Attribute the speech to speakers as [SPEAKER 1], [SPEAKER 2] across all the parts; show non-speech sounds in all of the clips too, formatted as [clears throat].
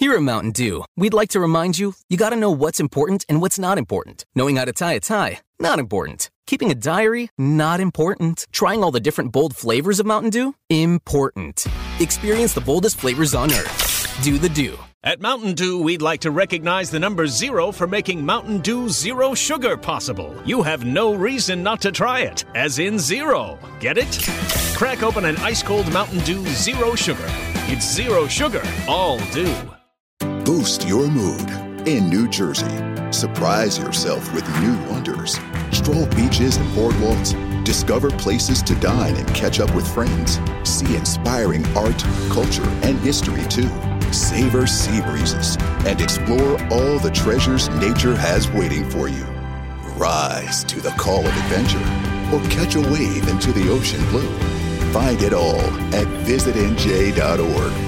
[SPEAKER 1] Here at Mountain Dew, we'd like to remind you you gotta know what's important and what's not important. Knowing how to tie a tie, not important. Keeping a diary, not important. Trying all the different bold flavors of Mountain Dew, important. Experience the boldest flavors on earth. Do the Dew.
[SPEAKER 2] At Mountain Dew, we'd like to recognize the number zero for making Mountain Dew Zero Sugar possible. You have no reason not to try it, as in zero. Get it? Crack open an ice cold Mountain Dew Zero Sugar. It's zero sugar, all dew.
[SPEAKER 3] Boost your mood in New Jersey. Surprise yourself with new wonders. Stroll beaches and boardwalks. Discover places to dine and catch up with friends. See inspiring art, culture, and history too. Savor sea breezes and explore all the treasures nature has waiting for you. Rise to the call of adventure or catch a wave into the ocean blue. Find it all at visitnj.org.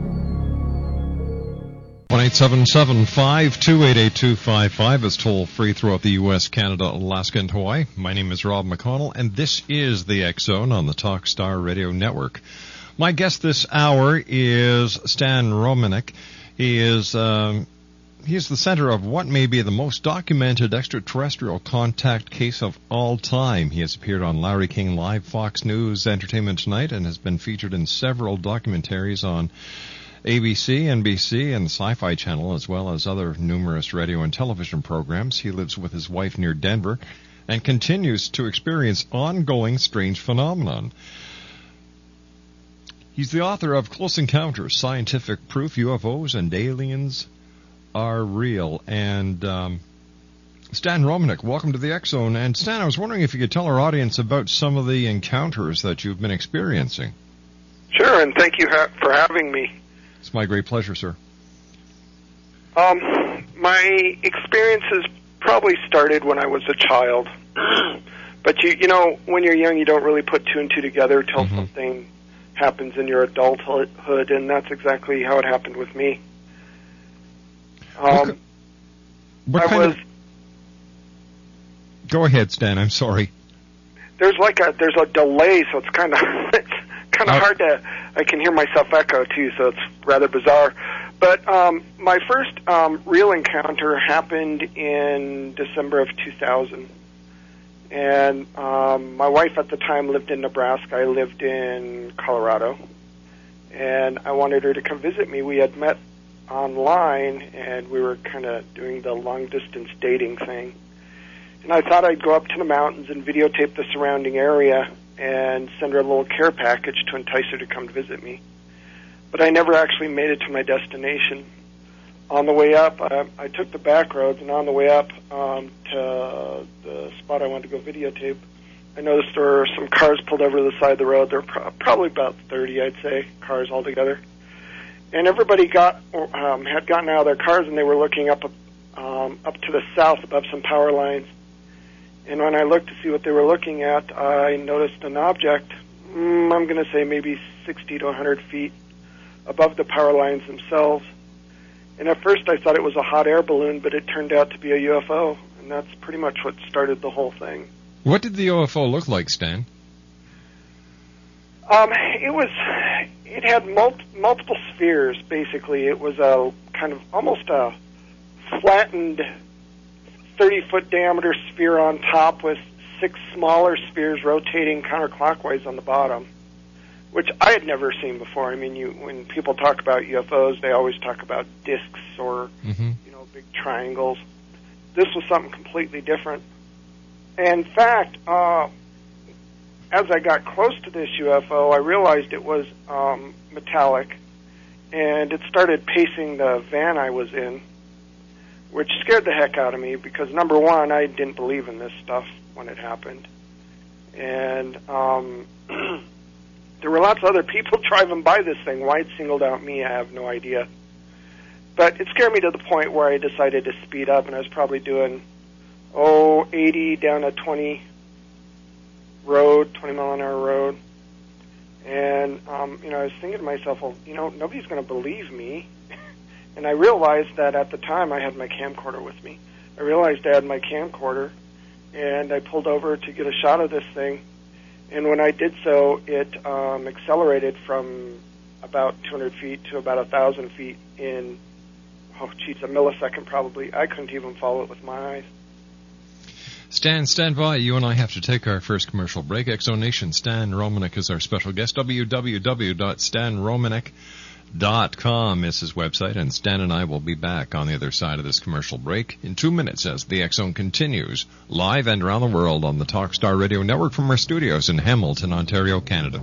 [SPEAKER 4] 1-877-528-8255 is toll free throughout the U.S., Canada, Alaska, and Hawaii. My name is Rob McConnell, and this is the X Zone on the Talkstar Radio Network. My guest this hour is Stan Romanek. He is um, he is the center of what may be the most documented extraterrestrial contact case of all time. He has appeared on Larry King Live, Fox News, Entertainment Tonight, and has been featured in several documentaries on ABC, NBC, and the Sci Fi Channel, as well as other numerous radio and television programs. He lives with his wife near Denver and continues to experience ongoing strange phenomenon. He's the author of Close Encounters Scientific Proof UFOs and Aliens Are Real. And um, Stan Romanek, welcome to the X Zone. And Stan, I was wondering if you could tell our audience about some of the encounters that you've been experiencing.
[SPEAKER 5] Sure, and thank you ha- for having me.
[SPEAKER 4] It's my great pleasure, sir.
[SPEAKER 5] Um, my experiences probably started when I was a child, [clears throat] but you you know when you're young you don't really put two and two together till
[SPEAKER 4] Mhm.
[SPEAKER 5] something happens in your adulthood, and that's exactly how it happened with me. Um,
[SPEAKER 4] Okay. What
[SPEAKER 5] I
[SPEAKER 4] kind
[SPEAKER 5] was
[SPEAKER 4] of? Go ahead, Stan. I'm sorry.
[SPEAKER 5] there's like a there's a delay, so it's kind of kind of
[SPEAKER 4] Oh.
[SPEAKER 5] hard to. I can hear myself echo too, so it's rather bizarre. But um, my first um, real encounter happened in December of 2000, and um, my wife at the time lived in Nebraska. I lived in Colorado, and I wanted her to come visit me. We had met online, and we were kind of doing the long distance dating thing and I thought I'd go up to the mountains and videotape the surrounding area and send her a little care package to entice her to come visit me. But I never actually made it to my destination. On the way up, I, I took the back roads, and on the way up um, to the spot I wanted to go videotape, I noticed there were some cars pulled over to the side of the road. There were pro- probably about 30, I'd say, cars altogether. And everybody got um, had gotten out of their cars, and they were looking up um, up to the south above some power lines. And when I looked to see what they were looking at, I noticed an object, mm, I'm going to say maybe 60 to 100 feet above the power lines themselves. And at first I thought it was a hot air balloon, but it turned out to be a UFO. And that's pretty much what started the whole thing.
[SPEAKER 4] What did the UFO look like, Stan?
[SPEAKER 5] Um, it was, it had mul- multiple spheres, basically. It was a kind of almost a flattened 30 foot diameter sphere on top with six smaller spheres rotating counterclockwise on the bottom, which I had never seen before. I mean, you when people talk about UFOs, they always talk about discs or
[SPEAKER 4] Mm-hmm.
[SPEAKER 5] you know big triangles. this was something completely different. In fact, uh, as I got close to this UFO, I realized it was um, metallic, and it started pacing the van I was in, which scared the heck out of me because number one, I didn't believe in this stuff when it happened, and um, [clears throat] there were lots of other people [laughs] driving by this thing. Why it singled out me, I have no idea. But it scared me to the point where I decided to speed up, and I was probably doing oh 80 down a 20 road, 20 mile an hour road. And, um, you know, I was thinking to myself, well, you know, nobody's going to believe me. And I realized that at the time I had my camcorder with me. I realized I had my camcorder, and I pulled over to get a shot of this thing. And when I did so, it um, accelerated from about 200 feet to about 1,000 feet in, oh, geez, a millisecond probably. I couldn't even follow it with my eyes.
[SPEAKER 4] Stan, stand by. You and I have to take our first commercial break. Exonation, Stan Romanek is our special guest. www.stanromanek.com is his website, and Stan and I will be back on the other side of this commercial break in two minutes as the Zone continues live and around the world on the Talkstar Radio Network from our studios in Hamilton, Ontario, Canada.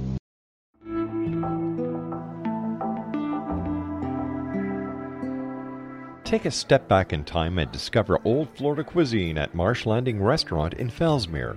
[SPEAKER 4] Take a step back in time and discover old Florida cuisine at Marsh Landing Restaurant in Fellsmere.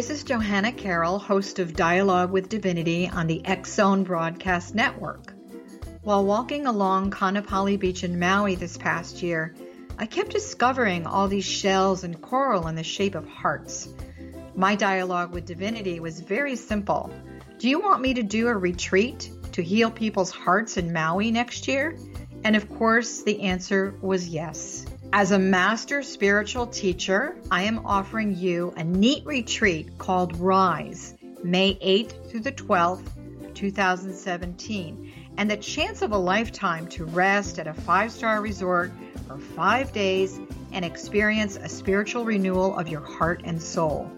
[SPEAKER 6] This is Johanna Carroll, host of Dialogue with Divinity on the X Zone Broadcast Network. While walking along Kaanapali Beach in Maui this past year, I kept discovering all these shells and coral in the shape of hearts. My dialogue with Divinity was very simple. Do you want me to do a retreat to heal people's hearts in Maui next year? And of course, the answer was yes. As a master spiritual teacher, I am offering you a neat retreat called Rise, May 8th through the 12th, 2017, and the chance of a lifetime to rest at a five star resort for five days and experience a spiritual renewal of your heart and soul.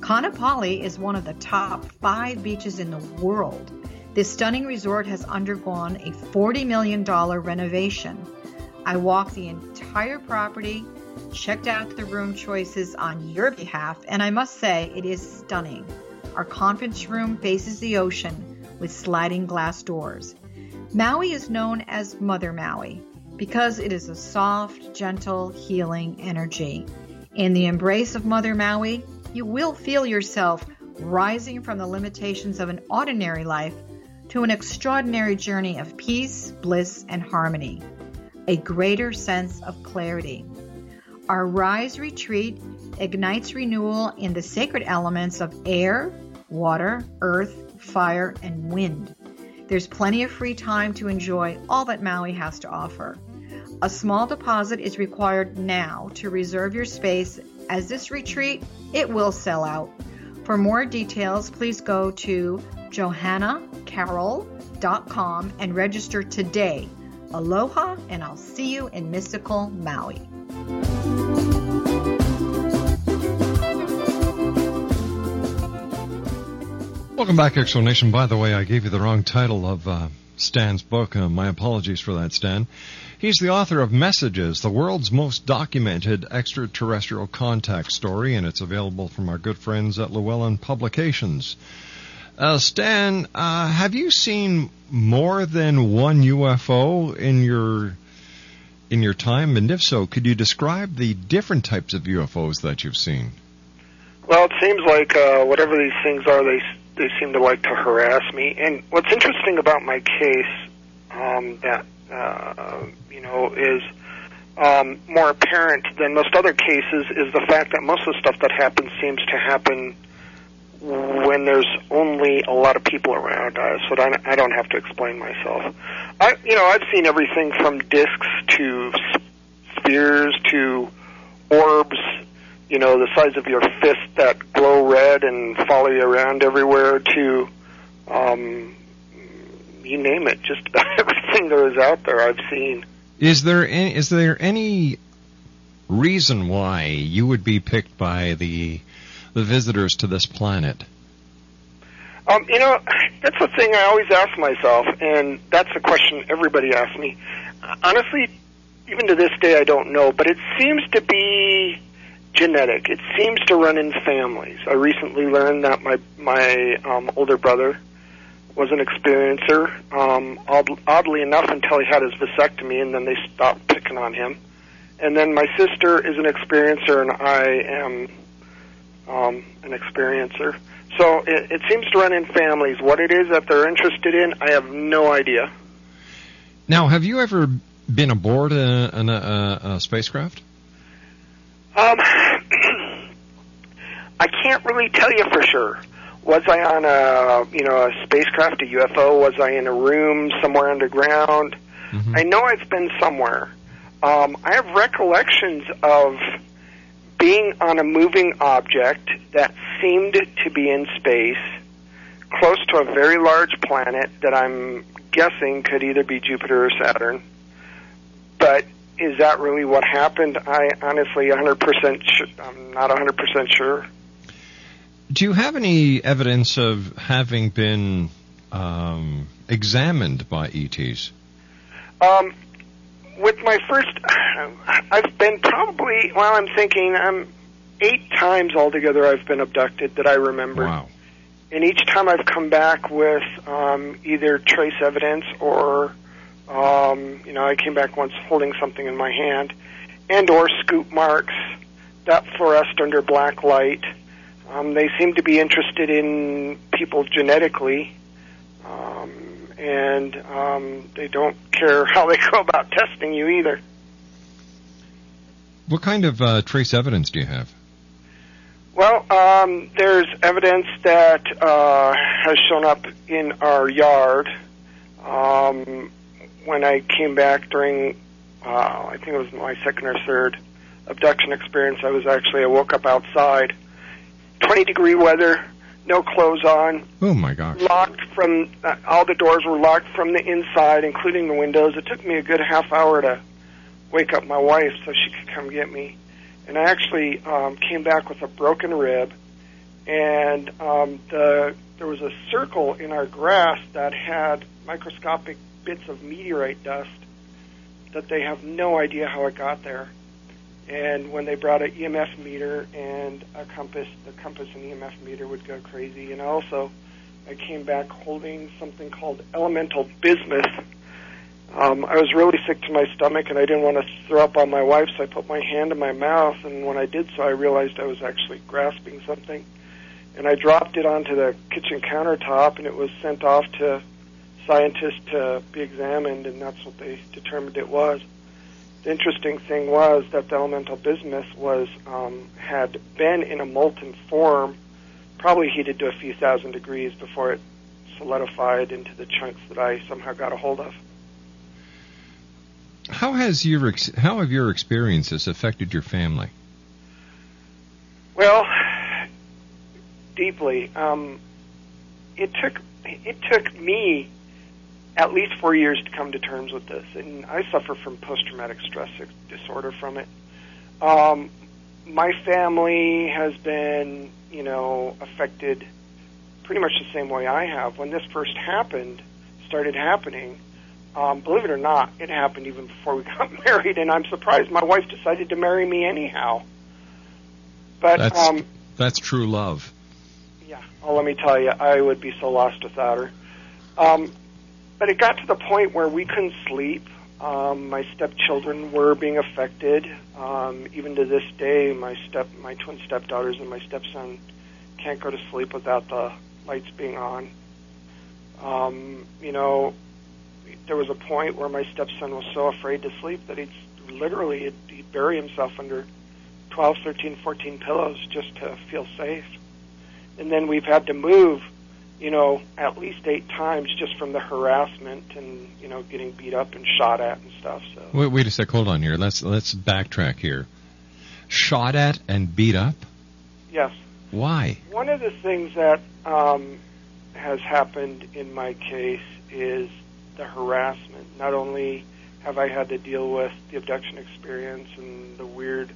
[SPEAKER 6] Kaanapali is one of the top five beaches in the world. This stunning resort has undergone a $40 million renovation. I walked the entire property, checked out the room choices on your behalf, and I must say it is stunning. Our conference room faces the ocean with sliding glass doors. Maui is known as Mother Maui because it is a soft, gentle, healing energy. In the embrace of Mother Maui, you will feel yourself rising from the limitations of an ordinary life to an extraordinary journey of peace, bliss, and harmony a greater sense of clarity. Our Rise retreat ignites renewal in the sacred elements of air, water, earth, fire, and wind. There's plenty of free time to enjoy all that Maui has to offer. A small deposit is required now to reserve your space as this retreat, it will sell out. For more details, please go to johannacarroll.com and register today. Aloha, and I'll see you in mystical Maui.
[SPEAKER 4] Welcome back, Explanation. By the way, I gave you the wrong title of uh, Stan's book. Uh, my apologies for that, Stan. He's the author of Messages, the world's most documented extraterrestrial contact story, and it's available from our good friends at Llewellyn Publications. Uh, Stan, uh, have you seen more than one UFO in your in your time? And if so, could you describe the different types of UFOs that you've seen?
[SPEAKER 5] Well, it seems like uh, whatever these things are, they they seem to like to harass me. And what's interesting about my case um, that uh, you know is um, more apparent than most other cases is the fact that most of the stuff that happens seems to happen when there's only a lot of people around, uh, so that I don't have to explain myself. I, you know, I've seen everything from discs to spheres to orbs you know, the size of your fist that glow red and follow you around everywhere to, um, you name it, just about [laughs] everything there is out there I've seen.
[SPEAKER 4] Is there any, is there any reason why you would be picked by the the visitors to this planet?
[SPEAKER 5] Um, you know, that's the thing I always ask myself, and that's the question everybody asks me. Honestly, even to this day, I don't know, but it seems to be genetic. It seems to run in families. I recently learned that my my um, older brother was an experiencer. Um, odd, oddly enough, until he had his vasectomy, and then they stopped picking on him. And then my sister is an experiencer, and I am um, an experiencer. So it, it seems to run in families. What it is that they're interested in, I have no idea.
[SPEAKER 4] Now, have you ever been aboard a, a, a, a spacecraft?
[SPEAKER 5] Um, [clears throat] I can't really tell you for sure. Was I on a you know a spacecraft, a UFO? Was I in a room somewhere underground? Mm-hmm. I know I've been somewhere. Um, I have recollections of being on a moving object that seemed to be in space, close to a very large planet that I'm guessing could either be Jupiter or Saturn. But is that really what happened? I honestly 100% sh- I'm not 100% sure.
[SPEAKER 4] Do you have any evidence of having been um, examined by ETs?
[SPEAKER 5] Um, with my first, [sighs] I've been probably, well, I'm thinking, um, eight times altogether I've been abducted that I remember.
[SPEAKER 4] Wow.
[SPEAKER 5] And each time I've come back with um, either trace evidence or um, you know, I came back once holding something in my hand, and or scoop marks that fluoresced under black light. Um, they seem to be interested in people genetically, um, and um, they don't care [laughs] how they go about testing you either.
[SPEAKER 4] What kind of uh, trace evidence do you have?
[SPEAKER 5] Well, um, there's evidence that uh, has shown up in our yard. Um, when I came back during, uh, I think it was my second or third abduction experience, I was actually, I woke up outside, 20 degree weather, no clothes on.
[SPEAKER 4] Oh my gosh.
[SPEAKER 5] From, uh, all the doors were locked from the inside, including the windows. It took me a good half hour to wake up my wife so she could come get me. And I actually um, came back with a broken rib, and um, the there was a circle in our grass that had microscopic bits of meteorite dust that they have no idea how it got there. And when they brought an EMF meter and a compass, the compass and EMF meter would go crazy. And also, I came back holding something called elemental bismuth. Um, I was really sick to my stomach, and I didn't want to throw up on my wife, so I put my hand in my mouth. And when I did so, I realized I was actually grasping something. And I dropped it onto the kitchen countertop, and it was sent off to scientists to be examined, and that's what they determined it was. The interesting thing was that the elemental bismuth was um, had been in a molten form probably heated to a few thousand degrees before it solidified into the chunks that I somehow got a hold of.
[SPEAKER 4] How has your ex- how have your experiences affected your family?
[SPEAKER 5] Well, deeply. Um, it took it took me at least four years to come to terms with this, and I suffer from post traumatic stress disorder from it. Um, my family has been, you know, affected pretty much the same way I have. When this first happened, started happening, um, believe it or not, it happened even before we [laughs] got married, and I'm surprised my wife decided to marry me anyhow. But
[SPEAKER 4] that's
[SPEAKER 5] um,
[SPEAKER 4] that's true love.
[SPEAKER 5] Yeah. Well, let me tell you, I would be so lost without her. Um, but it got to the point where we couldn't sleep. Um, my stepchildren were being affected. Um, even to this day, my step, my twin stepdaughters and my stepson can't go to sleep without the lights being on. Um, you know, there was a point where my stepson was so afraid to sleep that he'd literally he'd, he'd bury himself under 12, 13, 14 pillows just to feel safe. And then we've had to move, you know, at least eight times just from the harassment and you know getting beat up and shot at and stuff. So
[SPEAKER 4] Wait, wait a sec. Hold on here. Let's let's backtrack here. Shot at and beat up.
[SPEAKER 5] yes,
[SPEAKER 4] Why?
[SPEAKER 5] one of the things that um, has happened in my case is the harassment. Not only have I had to deal with the abduction experience and the weird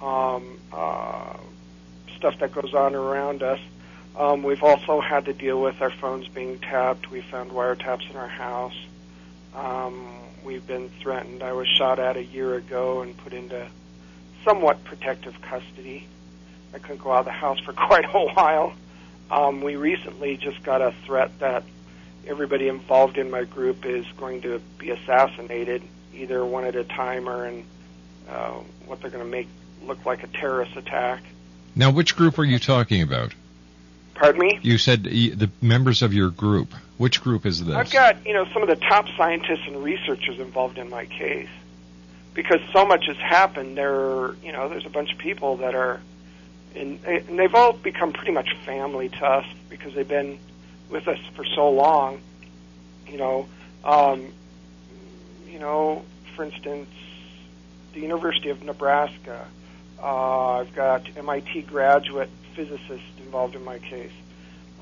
[SPEAKER 5] um, uh, stuff that goes on around us, um, we've also had to deal with our phones being tapped. We found wiretaps in our house. Um, we've been threatened. I was shot at a year ago and put into somewhat protective custody. I couldn't go out of the house for [laughs] quite a while. Um, we recently just got a threat that everybody involved in my group is going to be assassinated, either one at a time or in uh, what they're going to make look like a terrorist attack.
[SPEAKER 4] Now, which group are you talking about?
[SPEAKER 5] Pardon me?
[SPEAKER 4] You said the members of your group. Which group is this?
[SPEAKER 5] I've got, you know, some of the top scientists and researchers involved in my case. Because so much has happened, there, you know, there's a bunch of people that are, and, and they've all become pretty much family to us because they've been with us for so long. You know, um, you know, for instance, the University of Nebraska. Uh, I've got MIT graduate physicists involved in my case.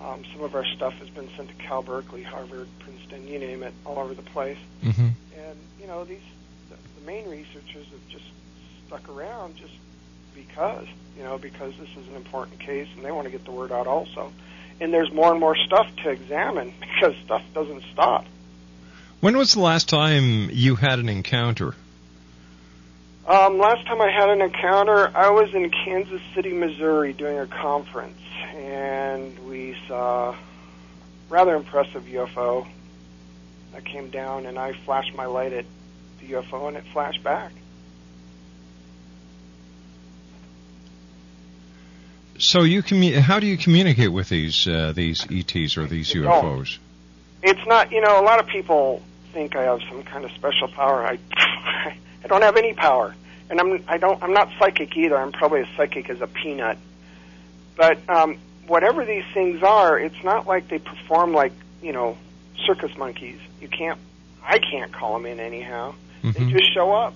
[SPEAKER 5] Um, some of our stuff has been sent to Cal Berkeley, Harvard, Princeton, you name it, all over the place.
[SPEAKER 4] Mm-hmm.
[SPEAKER 5] And you know, these the, the main researchers have just stuck around just because, you know, because this is an important case and they want to get the word out also. And there's more and more stuff to examine [laughs] because stuff doesn't stop.
[SPEAKER 4] When was the last time you had an encounter?
[SPEAKER 5] Um, last time I had an encounter, I was in Kansas City, Missouri, doing a conference, and we saw rather impressive UFO that came down, and I flashed my light at the UFO, and it flashed back.
[SPEAKER 4] So you commu- how do you communicate with these uh, these ETs or these
[SPEAKER 5] You
[SPEAKER 4] UFOs?
[SPEAKER 5] It's not, you know, a lot of people think I have some kind of special power. I, [laughs] I don't have any power, and I'm, I don't, I'm not psychic either. I'm probably as psychic as a peanut. But um, whatever these things are, it's not like they perform like, you know, circus monkeys. You can't, I can't call them in anyhow. They
[SPEAKER 4] Mhm.
[SPEAKER 5] just show up,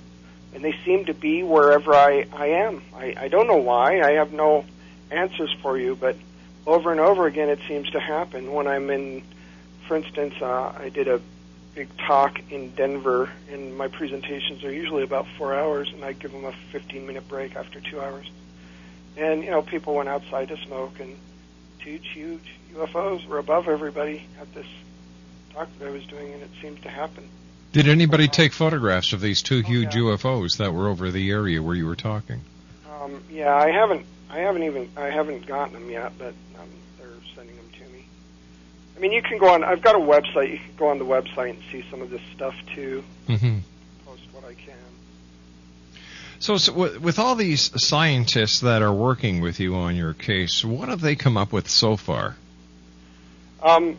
[SPEAKER 5] and they seem to be wherever I, I am. I, I don't know why. I have no answers for you, but over and over again, it seems to happen when I'm in. For instance, uh, I did a big talk in Denver, and my presentations are usually about four hours, and I give them a 15 minute break after two hours. And you know, people went outside to smoke, and huge, huge UFOs were above everybody at this talk that I was doing, and it seemed to happen.
[SPEAKER 4] Did anybody take photographs of these two huge
[SPEAKER 5] yeah.
[SPEAKER 4] UFOs that were over the area where you were talking?
[SPEAKER 5] Um, yeah, I haven't, I haven't even, I haven't gotten them yet, but um, they're sending them to me. I mean, you can go on. I've got a website. You can go on the website and see some of this stuff too.
[SPEAKER 4] Mm-hmm.
[SPEAKER 5] Post what I can.
[SPEAKER 4] So, so with all these scientists that are working with you on your case, what have they come up with so far?
[SPEAKER 5] Um,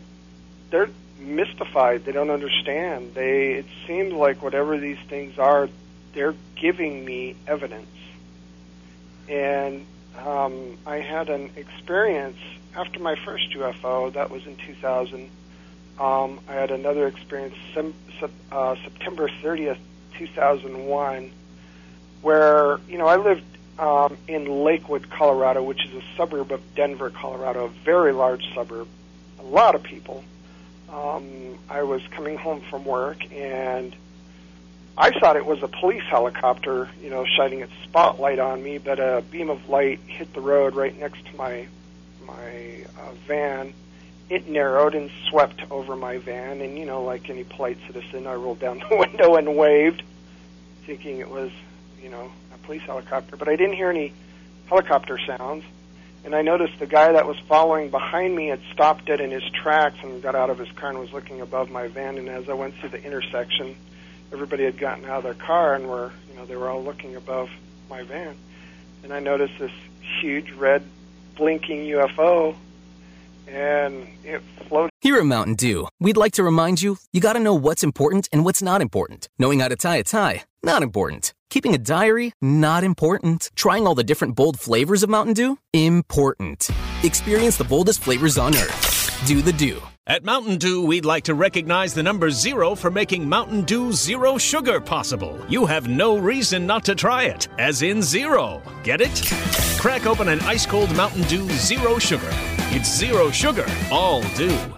[SPEAKER 5] they're mystified. They don't understand. They. It seems like whatever these things are, they're giving me evidence. And um, I had an experience after my first UFO, that was in 2000, um, I had another experience sem- sep- uh, September 30th, 2001, where, you know, I lived um, in Lakewood, Colorado, which is a suburb of Denver, Colorado, a very large suburb, a lot of people. Um, I was coming home from work and I thought it was a police helicopter, you know, shining its spotlight on me, but a beam of light hit the road right next to my my uh, van. It narrowed and swept over my van, and you know, like any polite citizen, I rolled down the [laughs] window and waved, thinking it was, you know, a police helicopter. But I didn't hear any helicopter sounds, and I noticed the guy that was following behind me had stopped dead in his tracks and got out of his car and was looking above my van. And as I went through the intersection, everybody had gotten out of their car and were, you know, they were all looking above my van. And I noticed this huge red blinking UFO and it floated.
[SPEAKER 1] Here at Mountain Dew, we'd like to remind you you got to know what's important and what's not important. Knowing how to tie a tie, not important. Keeping a diary, not important. Trying all the different bold flavors of Mountain Dew, important. Experience the boldest flavors on earth. Do the Dew.
[SPEAKER 2] At Mountain Dew, we'd like to recognize the number zero for making Mountain Dew Zero Sugar possible. You have no reason not to try it, as in zero. Get it? Crack open an ice cold Mountain Dew Zero Sugar. It's zero sugar, all dew.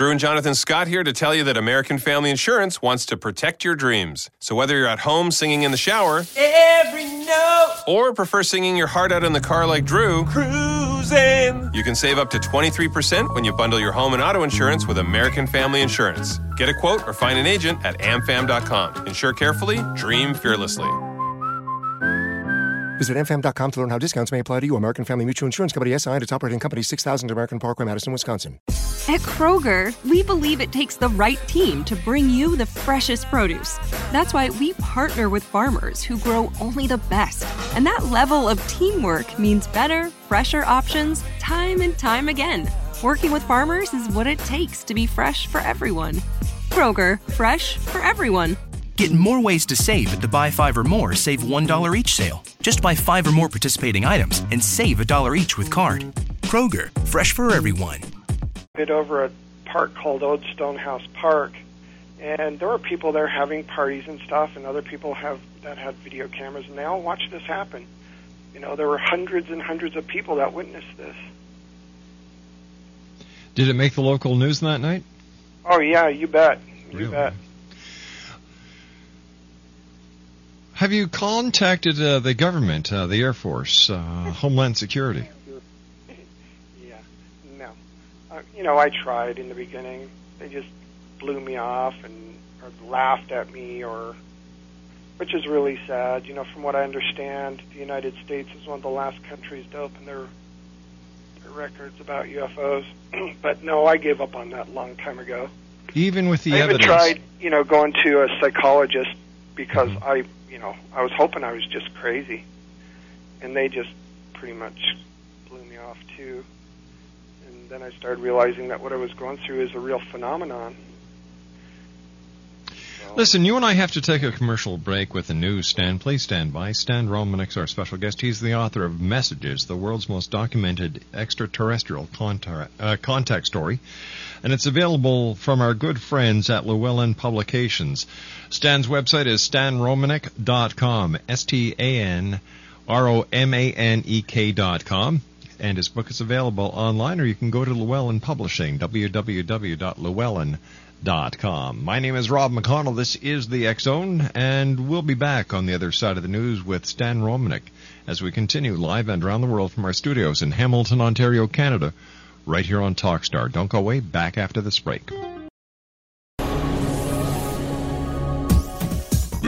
[SPEAKER 7] Drew and Jonathan Scott here to tell you that American Family Insurance wants to protect your dreams. So whether you're at home singing in the shower,
[SPEAKER 8] Every note
[SPEAKER 7] or prefer singing your heart out in the car like Drew,
[SPEAKER 8] cruising.
[SPEAKER 7] you can save up to 23% when you bundle your home and auto insurance with American Family Insurance. Get a quote or find an agent at amfam.com. Insure carefully, dream fearlessly.
[SPEAKER 9] Visit amfam.com to learn how discounts may apply to you. American Family Mutual Insurance Company SI and its operating company 6000 American Parkway, Madison, Wisconsin.
[SPEAKER 10] At Kroger, we believe it takes the right team to bring you the freshest produce. That's why we partner with farmers who grow only the best. And that level of teamwork means better, fresher options time and time again. Working with farmers is what it takes to be fresh for everyone. Kroger, fresh for everyone.
[SPEAKER 11] Get more ways to save at the Buy Five or More Save $1 each sale. Just buy five or more participating items and save a dollar each with card. Kroger, fresh for everyone.
[SPEAKER 5] Bit over a park called Old Stonehouse Park, and there were people there having parties and stuff, and other people have that had video cameras, and they all watched this happen. You know, there were hundreds and hundreds of people that witnessed this.
[SPEAKER 4] Did it make the local news that night?
[SPEAKER 5] Oh yeah, you bet, you
[SPEAKER 4] Really?
[SPEAKER 5] bet.
[SPEAKER 4] Have you contacted uh, the government, uh, the Air Force, uh, Homeland Security? [laughs]
[SPEAKER 5] Yeah, no. Uh, you know, I tried in the beginning. They just blew me off and or laughed at me, or which is really sad. You know, from what I understand, the United States is one of the last countries to open their their records about UFOs. [clears throat] but no, I gave up on that long time ago.
[SPEAKER 4] Even with the
[SPEAKER 5] I
[SPEAKER 4] evidence.
[SPEAKER 5] even tried, you know, going to a psychologist because I, you know, I was hoping I was just crazy, and they just pretty much blew me off too. And then I started realizing that what I was going through is a real phenomenon.
[SPEAKER 4] Listen, you and I have to take a commercial break with the news. Stan, please stand by. Stan Romanek's our special guest. He's the author of Messages, the world's most documented extraterrestrial contact, uh, contact story. And it's available from our good friends at Llewellyn Publications. Stan's website is stanromanek.com. S-T-A-N-R-O-M-A-N-E-K dot com. And his book is available online, or you can go to Llewellyn Publishing, www.llewellyn.com com. My name is Rob McConnell. This is the X Zone, and we'll be back on the other side of the news with Stan Romanek as we continue live and around the world from our studios in Hamilton, Ontario, Canada, right here on Talkstar. Don't go away. Back after this break.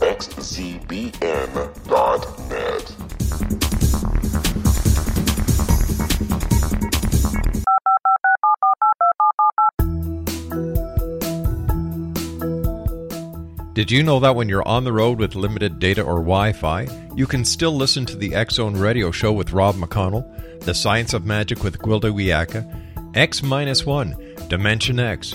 [SPEAKER 12] xzbn.net.
[SPEAKER 4] Did you know that when you're on the road with limited data or Wi Fi, you can still listen to the X Zone radio show with Rob McConnell, The Science of Magic with Gwilda Wiyaka, X 1, Dimension X,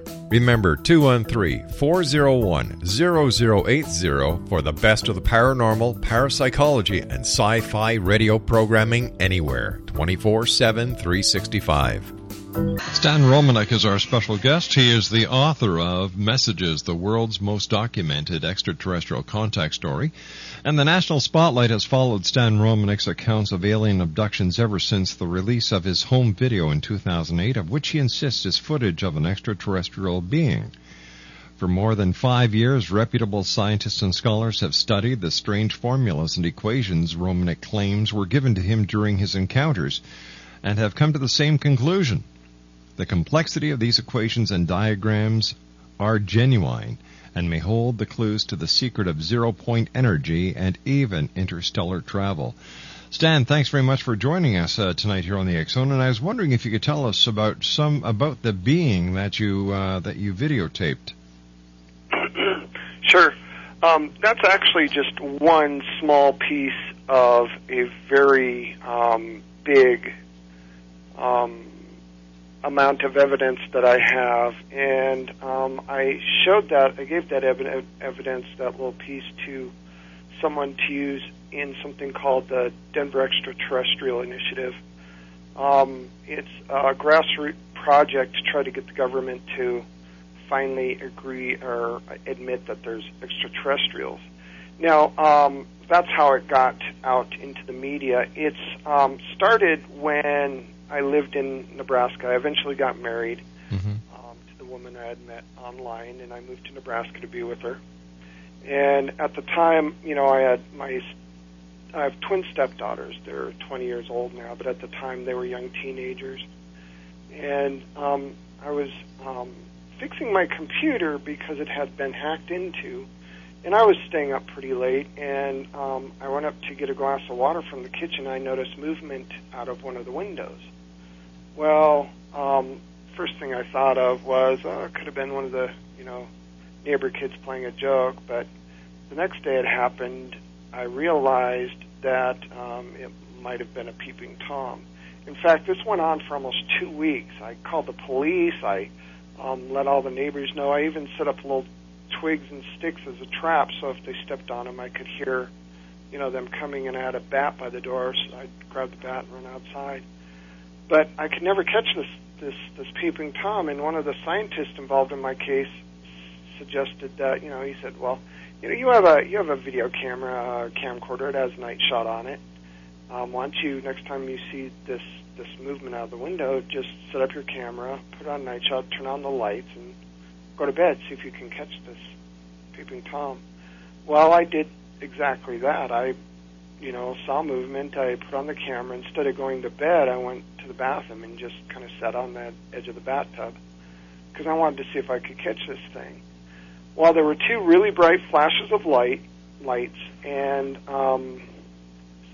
[SPEAKER 4] Remember 213 401 0080 for the best of the paranormal, parapsychology, and sci fi radio programming anywhere 24 7 365. Stan Romanek is our special guest. He is the author of Messages, the world's most documented extraterrestrial contact story. And the national spotlight has followed Stan Romanek's accounts of alien abductions ever since the release of his home video in 2008, of which he insists is footage of an extraterrestrial being. For more than five years, reputable scientists and scholars have studied the strange formulas and equations Romanek claims were given to him during his encounters, and have come to the same conclusion. The complexity of these equations and diagrams are genuine and may hold the clues to the secret of zero point energy and even interstellar travel. Stan, thanks very much for joining us uh, tonight here on the Zone, and I was wondering if you could tell us about some about the being that you uh, that you videotaped. [clears throat]
[SPEAKER 5] sure, um, that's actually just one small piece of a very um, big um, amount of evidence that I have, and um, I showed that I gave that ev- evidence, that little piece, to someone to use in something called the Denver Extraterrestrial Initiative. Um, it's a grassroots project to try to get the government to finally agree or admit that there's extraterrestrials. Now, um, that's how it got out into the media. It's um, started when I lived in Nebraska. I eventually got married mm-hmm. um, to the woman I had met online, and I moved to Nebraska to be with her. And at the time, you know, I had my I have twin stepdaughters. They're 20 years old now, but at the time they were young teenagers. And um, I was um, fixing my computer because it had been hacked into, and I was staying up pretty late. And um, I went up to get a glass of water from the kitchen. I noticed movement out of one of the windows. Well, um, first thing I thought of was, oh, it could have been one of the, you know, neighbor kids playing a joke. But the next day it happened, I realized that um, it might have been a peeping Tom. In fact, this went on for almost two weeks. I called the police. I um, let all the neighbors know. I even set up little twigs and sticks as a trap, so if they stepped on them, I could hear, you know, them coming. And I had a bat by the door, so I'd grab the bat and run outside but I could never catch this this this peeping tom. And one of the scientists involved in my case suggested that you know he said, well, you know you have a you have a video camera uh, camcorder. It has night shot on it. Um, why don't you next time you see this this movement out of the window, just set up your camera, put on night shot, turn on the lights, and go to bed. See if you can catch this peeping tom. Well, I did exactly that. I you know, saw movement. I put on the camera. Instead of going to bed, I went to the bathroom and just kind of sat on the edge of the bathtub because I wanted to see if I could catch this thing. Well, there were two really bright flashes of light, lights, and um,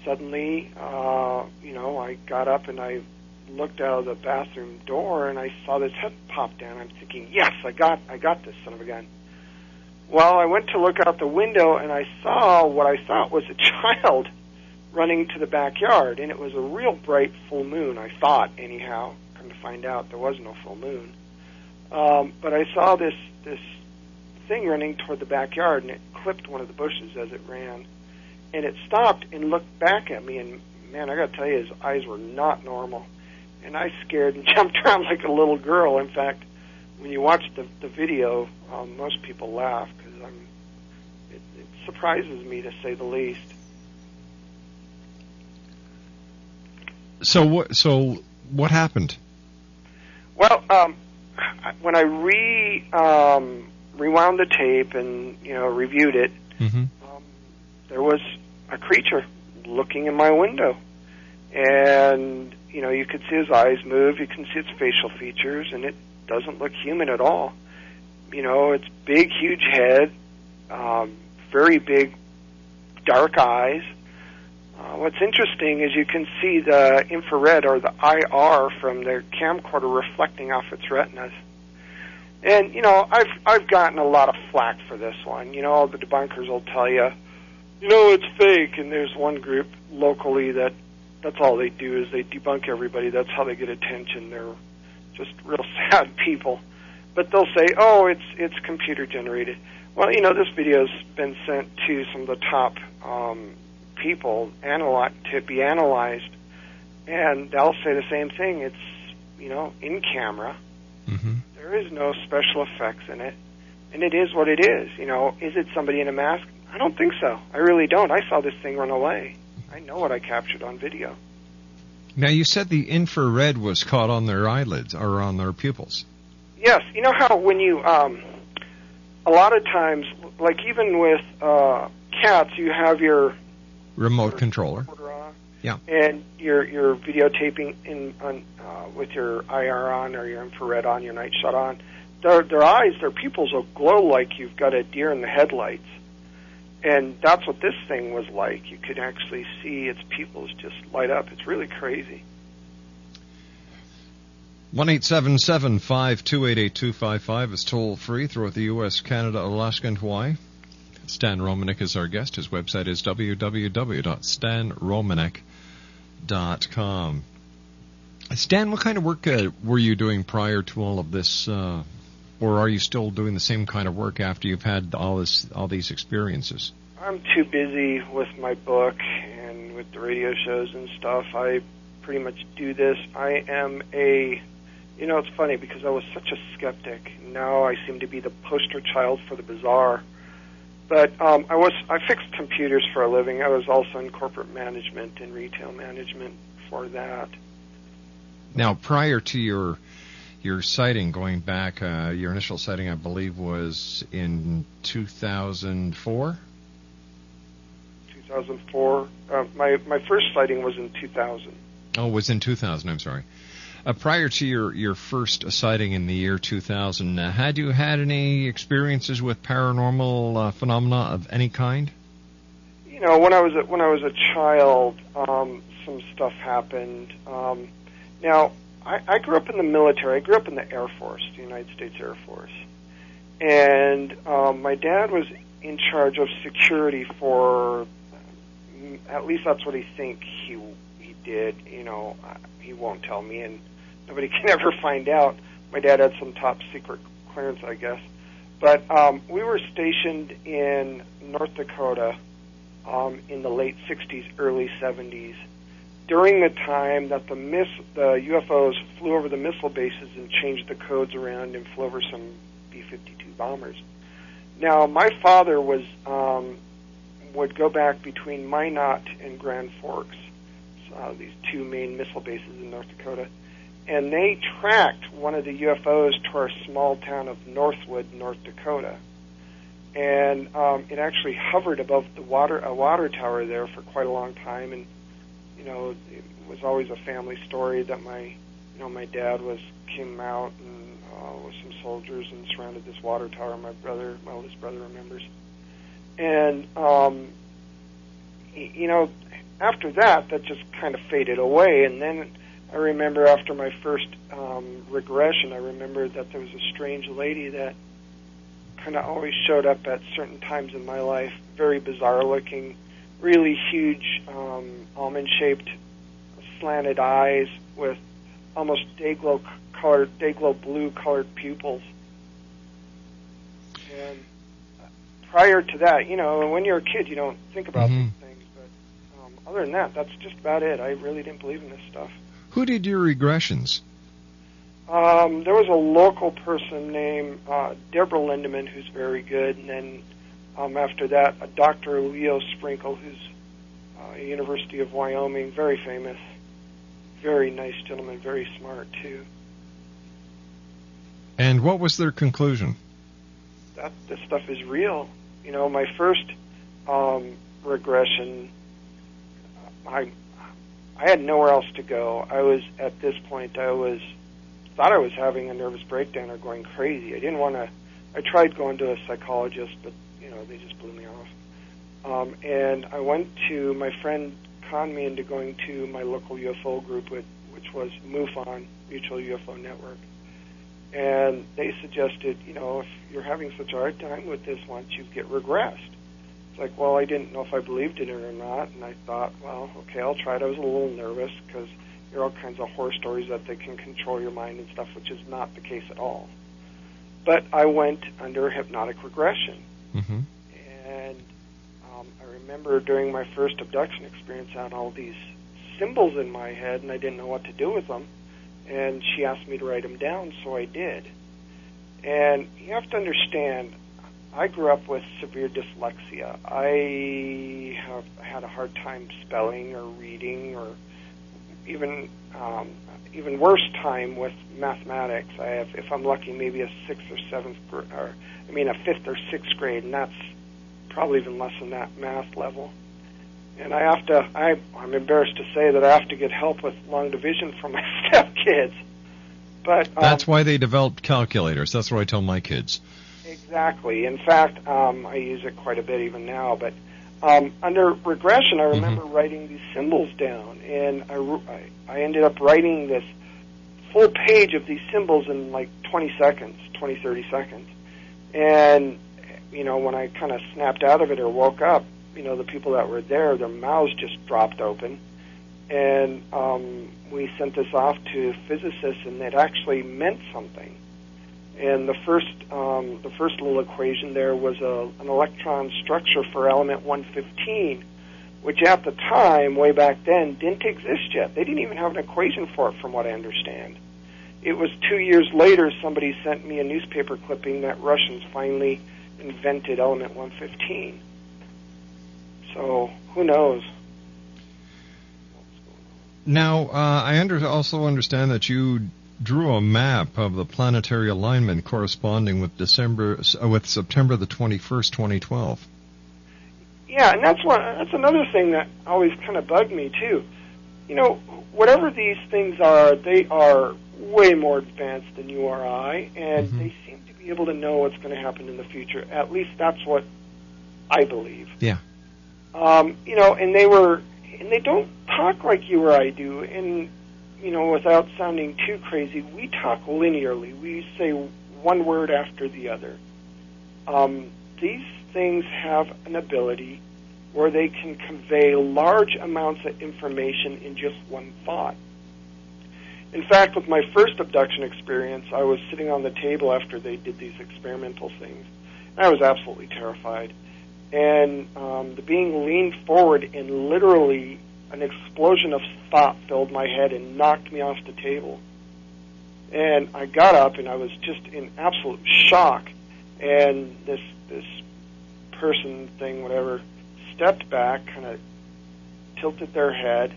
[SPEAKER 5] suddenly, uh, you know, I got up and I looked out of the bathroom door and I saw this head pop down. I'm thinking, yes, I got, I got this son of a gun. Well, I went to look out the window and I saw what I thought was a [laughs] child running to the backyard, and it was a real bright full moon. I thought, anyhow. Come to find out, there was no full moon. Um, but I saw this this thing running toward the backyard, and it clipped one of the bushes as it ran, and it stopped and looked back at me. And man, I got to tell you, his eyes were not normal, and I scared and [laughs] jumped around like a little girl. In fact, when you watch the the video, um, most people laugh because I'm. It, it surprises me to say the least.
[SPEAKER 4] So what? So what happened?
[SPEAKER 5] Well, um, when I re um, rewound the tape and you know reviewed it, mm-hmm. um, there was a creature looking in my window, and you know you could see his eyes move, you can see its facial features, and it doesn't look human at all. You know, it's big, huge head, um, very big, dark eyes. Uh, what's interesting is you can see the infrared or the IR from the camcorder reflecting off its retinas. And you know, I've I've gotten a lot of flack for this one. You know, all the debunkers will tell you, you know, it's fake. And there's one group locally that that's all they do is they debunk everybody. That's how they get attention. They're just real [laughs] sad people. But they'll say, oh, it's it's computer generated. Well, you know, this video's been sent to some of the top um, people analy- to be analyzed, and they'll say the same thing. It's you know in camera.
[SPEAKER 4] Mm-hmm.
[SPEAKER 5] There is no special effects in it, and it is what it is. You know, is it somebody in a mask? I don't think so. I really don't. I saw this thing run away. I know what I captured on video.
[SPEAKER 4] Now you said the infrared was caught on their eyelids or on their pupils.
[SPEAKER 5] Yes, you know how when you um, a lot of times, like even with uh, cats, you have your
[SPEAKER 4] remote controller. Yeah.
[SPEAKER 5] And you're you're videotaping in on uh, with your IR on or your infrared on, your night shot on. Their their eyes, their pupils will glow like you've got a deer in the headlights. And that's what this thing was like. You could actually see its pupils just light up. It's really crazy.
[SPEAKER 4] One eight seven seven five two eight eight two five five is toll free throughout the U.S., Canada, Alaska, and Hawaii. Stan Romanek is our guest. His website is www.stanromanek.com. Stan, what kind of work uh, were you doing prior to all of this, uh, or are you still doing the same kind of work after you've had all this, all these experiences?
[SPEAKER 5] I'm too busy with my book and with the radio shows and stuff. I pretty much do this. I am a, you know, it's funny because I was such a skeptic. Now I seem to be the poster child for the bizarre. But um, I was I fixed computers for a living. I was also in corporate management and retail management for that.
[SPEAKER 4] Now, prior to your your sighting, going back, uh, your initial sighting, I believe, was in 2004.
[SPEAKER 5] 2004. Uh, my my first sighting was in 2000.
[SPEAKER 4] Oh, it was in 2000. I'm sorry. Uh, prior to your, your first sighting in the year 2000, uh, had you had any experiences with paranormal uh, phenomena of any kind?
[SPEAKER 5] You know, when I was a, when I was a child, um, some stuff happened. Um, now, I, I grew up in the military. I grew up in the Air Force, the United States Air Force, and um, my dad was in charge of security for. At least that's what he think he he did. You know, he won't tell me, and nobody [laughs] can ever find out. My dad had some top secret clearance, I guess. But um, we were stationed in North Dakota um, in the late 60s, early 70s, during the time that the, miss, the UFOs flew over the missile bases and changed the codes around and flew over some B-52 bombers. Now, my father was um, would go back between Minot and Grand Forks, uh, these two main missile bases in North Dakota, and they tracked one of the UFOs to our small town of Northwood, North Dakota. And um, it actually hovered above the water a water tower there for quite a long time, and you know it was always a family story that my you know my dad was came out and uh, with some soldiers and surrounded this water tower. My brother, my oldest brother, remembers. And um, you know, after that, that just kind of faded away, and then I remember after my first um, regression, I remember that there was a strange lady that kind of always showed up at certain times in my life, very bizarre looking, really huge, um, almond shaped, slanted eyes with almost day glow colored, day glow blue colored pupils. And prior to that, you know, when you're a kid, you don't think about
[SPEAKER 4] Mhm.
[SPEAKER 5] um, other than that, that's just about it. I really didn't believe in this stuff.
[SPEAKER 4] Who did your regressions?
[SPEAKER 5] Um, there was a local person named uh, Deborah Lindeman who's very good, and then um, after that, a Dr. Leo Sprinkle who's uh, University of Wyoming, very famous, very nice gentleman, very smart too.
[SPEAKER 4] And what was their conclusion?
[SPEAKER 5] That this stuff is real. You know, my first um, regression, I I had nowhere else to go. I was at this point. I was thought I was having a nervous breakdown or going crazy. I didn't want to. I tried going to a psychologist, but you know they just blew me off. Um, and I went to my friend conned me into going to my local UFO group, which, which was MUFON Mutual UFO Network. And they suggested, you know, if you're having such a hard time with this, why don't you get regressed? It's like, well, I didn't know if I believed in it or not, and I thought, well, okay, I'll try it. I was a little nervous because there are all kinds of horror stories that they can control your mind and stuff, which is not the case at all. But I went under hypnotic regression.
[SPEAKER 4] Mm-hmm.
[SPEAKER 5] And um, I remember during my first abduction experience, I had all these symbols in my head, and I didn't know what to do with them. And she asked me to write them down, so I did. And you have to understand, I grew up with severe dyslexia. I have had a hard time spelling or reading, or even um, even worse time with mathematics. I have, if I'm lucky, maybe a sixth or seventh, gr- or I mean a fifth or sixth grade, and that's probably even less than that math level. And I have to, I, I'm embarrassed to say that I have to get help with long division from my [laughs] stepkids. But um,
[SPEAKER 4] That's why they developed calculators. That's what I tell my kids.
[SPEAKER 5] Exactly. In fact, um, I use it quite a bit even now. But um, under regression, I remember writing these symbols down, and I, I, I ended up writing this full page of these symbols in like 20 seconds, 20, 30 seconds. And, you know, when I kind of snapped out of it or woke up, you know, the people that were there, their mouths just dropped open. And um, we sent this off to physicists, and it actually meant something. And the first, um, the first little equation there was a, an electron structure for element 115, which at the time, way back then, didn't exist yet. They didn't even have an equation for it, from what I understand. It was two years later somebody sent me a newspaper clipping that Russians finally invented element 115. So who knows?
[SPEAKER 4] Now, uh, I under, also understand that you drew a map of the planetary alignment corresponding with December uh, with September the 21st, 2012.
[SPEAKER 5] Yeah, and that's one. That's another thing that always kind of bugged me too. You know, whatever these things are, they are way more advanced than you or I, and they seem to be able to know what's going to happen in the future. At least that's what I believe.
[SPEAKER 4] Yeah.
[SPEAKER 5] Um, you know, and they were, and they don't talk like you or I do. And you know, without sounding too crazy, we talk linearly. We say one word after the other. Um, these things have an ability where they can convey large amounts of information in just one thought. In fact, with my first abduction experience, I was sitting on the table after they did these experimental things. And I was absolutely terrified. And um, the being leaned forward and literally an explosion of thought filled my head and knocked me off the table. And I got up and I was just in absolute shock. And this this person thing, whatever, stepped back, kind of tilted their head,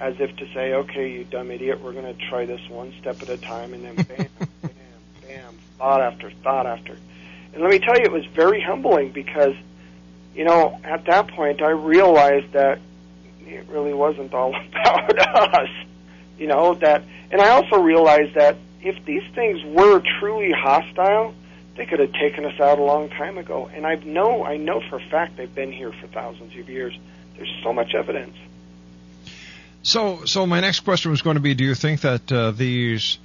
[SPEAKER 5] as if to say, "Okay, you dumb idiot, we're going to try this one step at a time." And then bam, bam, bam, thought after thought after. And let me tell you, it was very humbling because, you know, at that point I realized that it really wasn't all [laughs] about us. You know that, and I also realized that if these things were truly hostile, they could have taken us out a long time ago. And I know, I know for a fact they've been here for thousands of years. There's so much evidence.
[SPEAKER 4] So, so my next question was going to be: Do you think that uh, these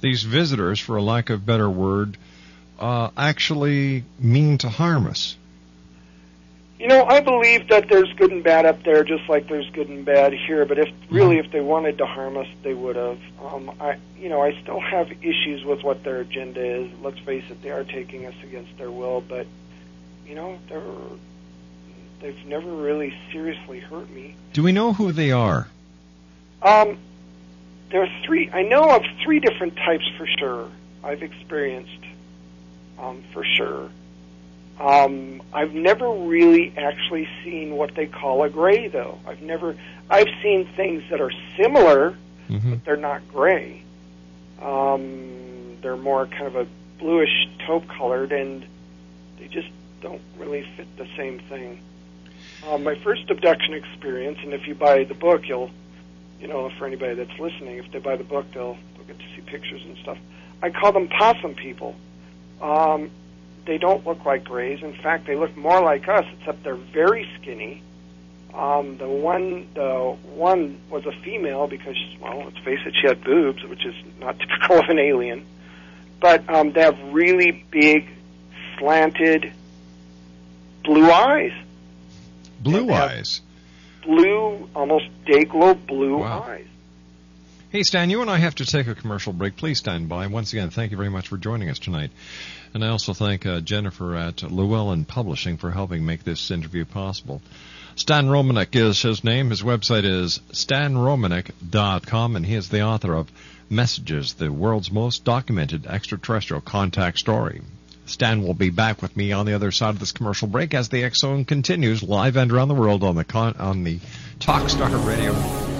[SPEAKER 4] these visitors, for a lack of better word, uh, actually mean to harm us?
[SPEAKER 5] You know, I believe that there's good and bad up there, just like there's good and bad here. But if really, if they wanted to harm us, they would have. Um, I, you know, I still have issues with what their agenda is. Let's face it, they are taking us against their will. But you know, they're they've never really seriously hurt me.
[SPEAKER 4] Do we know who they are?
[SPEAKER 5] Um, there are three. I know of three different types for sure. I've experienced um, for sure. Um, I've never really actually seen what they call a gray, though. I've never. I've seen things that are similar,
[SPEAKER 4] Mm-hmm.
[SPEAKER 5] but they're not gray. Um, they're more kind of a bluish taupe colored, and they just don't really fit the same thing. Um, my first abduction experience, and if you buy the book, you'll, you know, for anybody that's listening, if they buy the book, they'll they'll get to see pictures and stuff. I call them possum people. Um, they don't look like grays. In fact, they look more like us, except they're very skinny. Um, the one, the one was a female because, well, let's face it, she had boobs, which is not [laughs] typical of an alien. But um, they have really big, slanted blue eyes.
[SPEAKER 4] Blue eyes.
[SPEAKER 5] Blue, almost day glow blue
[SPEAKER 4] Wow.
[SPEAKER 5] eyes.
[SPEAKER 4] Hey, Stan, you and I have to take a commercial break. Please stand by. Once again, thank you very much for joining us tonight. And I also thank uh, Jennifer at Llewellyn Publishing for helping make this interview possible. Stan Romanek is his name. His website is stanromanek.com, and he is the author of Messages, the world's most documented extraterrestrial contact story. Stan will be back with me on the other side of this commercial break as the Zone continues live and around the world on the con- on the Talkstar Radio.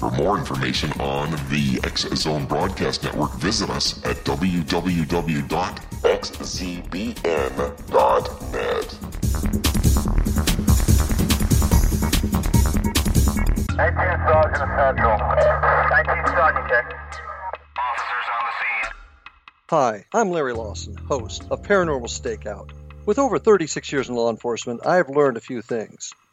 [SPEAKER 12] For more information on the X Zone Broadcast Network, visit us at www.xzbn.net.
[SPEAKER 13] 18 Sergeant Central. 19 Sergeant, check.
[SPEAKER 14] Hi, I'm Larry Lawson, host of Paranormal Stakeout. With over 36 years in law enforcement, I have learned a few things.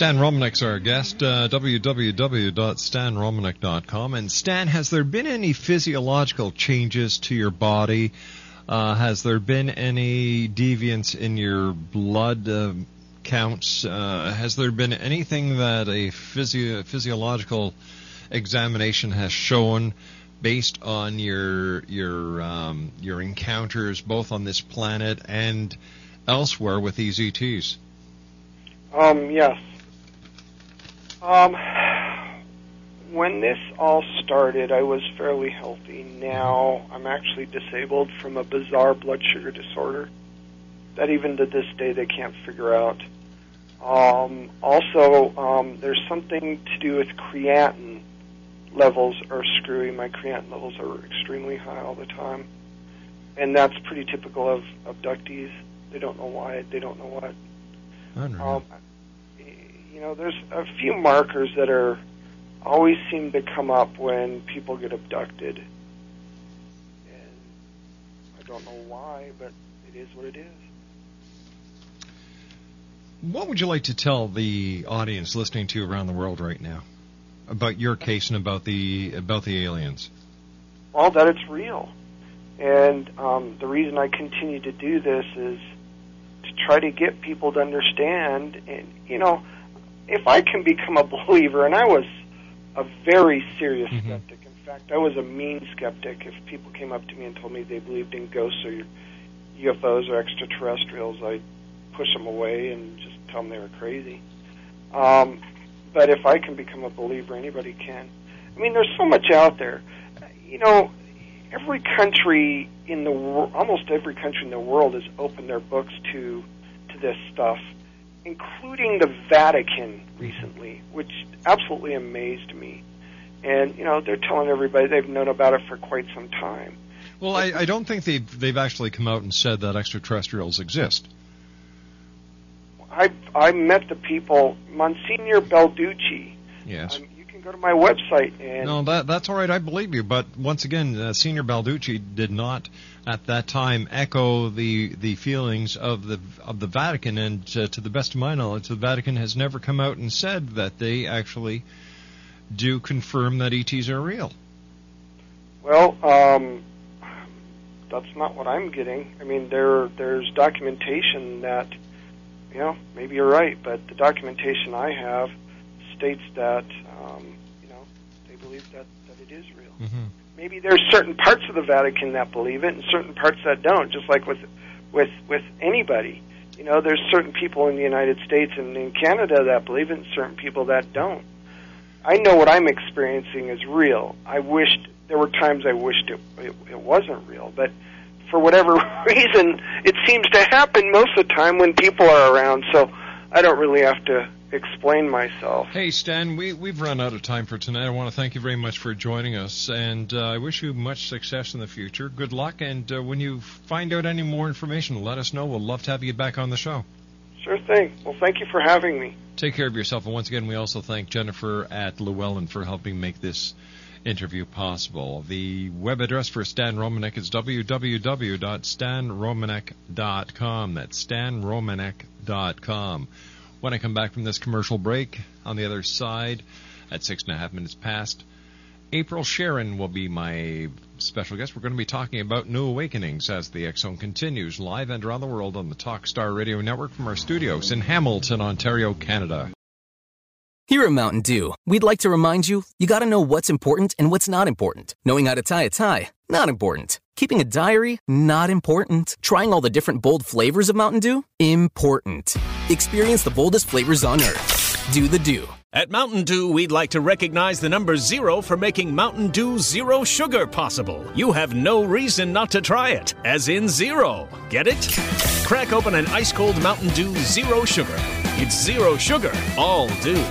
[SPEAKER 4] Stan Romanek's our guest, uh, www.stanromanek.com. And Stan, has there been any physiological changes to your body? Uh, has there been any deviance in your blood uh, counts? Uh, has there been anything that a physio- physiological examination has shown based on your your um, your encounters both on this planet and elsewhere with these ETs?
[SPEAKER 5] Um, yes. Um, when this all started, I was fairly healthy. Now I'm actually disabled from a bizarre blood sugar disorder that even to this day they can't figure out. Um, also, um, there's something to do with creatinine levels are screwy. My creatinine levels are extremely high all the time, and that's pretty typical of abductees. They don't know why. They don't know what. Um, you know, there's a few markers that are always seem to come up when people get abducted, and I don't know why, but it is what it is.
[SPEAKER 4] What would you like to tell the audience listening to you around the world right now about your case and about the about the aliens?
[SPEAKER 5] Well, that it's real, and um, the reason I continue to do this is to try to get people to understand. And you know, if I can become a believer, and I was a very serious
[SPEAKER 4] Mm-hmm.
[SPEAKER 5] skeptic. In fact, I was a mean skeptic. If people came up to me and told me they believed in ghosts or UFOs or extraterrestrials, I'd push them away and just tell them they were crazy. Um, but if I can become a believer, anybody can. I mean, there's so much out there. You know, every country in the wor- almost every country in the world has opened their books to to this stuff, including the Vatican recently, which absolutely amazed me. And you know, they're telling everybody they've known about it for quite some time.
[SPEAKER 4] Well, I, I don't think they've they've actually come out and said that extraterrestrials exist.
[SPEAKER 5] I I met the people, Monsignor Balducci.
[SPEAKER 4] Yes.
[SPEAKER 5] Um, can go to my website and
[SPEAKER 4] No, that that's all right. I believe you. But once again, uh, Senior Balducci did not at that time echo the the feelings of the of the Vatican. And uh, to the best of my knowledge, the Vatican has never come out and said that they actually do confirm that ETs are real.
[SPEAKER 5] Well, um, that's not what I'm getting. I mean, there there's documentation that, you know, maybe you're right, but the documentation I have states that, um, you know, they believe that that it is real.
[SPEAKER 4] Mm-hmm.
[SPEAKER 5] Maybe there's certain parts of the Vatican that believe it, and certain parts that don't. Just like with with with anybody, you know, there's certain people in the United States and in Canada that believe it, and certain people that don't. I know what I'm experiencing is real. I wished there were times I wished it, it it wasn't real, but for whatever [laughs] reason, it seems to happen most of the time when people are around. So I don't really have to explain myself.
[SPEAKER 4] Hey Stan, we we've run out of time for tonight. I want to thank you very much for joining us, and uh, I wish you much success in the future. Good luck, and uh, when you find out any more information, let us know. We'll love to have you back on the show.
[SPEAKER 5] Sure thing. Well, thank you for having me.
[SPEAKER 4] Take care of yourself, and once again, we also thank Jennifer at Llewellyn for helping make this interview possible. The web address for Stan Romanek is www.stanromanek.com. That's stanromanek.com. When I come back from this commercial break, on the other side, at six and a half minutes past, April Sharon will be my special guest. We're going to be talking about New Awakenings as the Zone continues live and around the world on the Talkstar Radio Network from our studios in Hamilton, Ontario, Canada.
[SPEAKER 1] Here at Mountain Dew, we'd like to remind you you got to know what's important and what's not important. Knowing how to tie a tie, not important. Keeping a diary, not important. Trying all the different bold flavors of Mountain Dew, important. Experience the boldest flavors on earth. Do the Dew.
[SPEAKER 2] At Mountain Dew, we'd like to recognize the number zero for making Mountain Dew Zero Sugar possible. You have no reason not to try it, as in zero. Get it? Crack open an ice cold Mountain Dew Zero Sugar. It's zero sugar, all dew.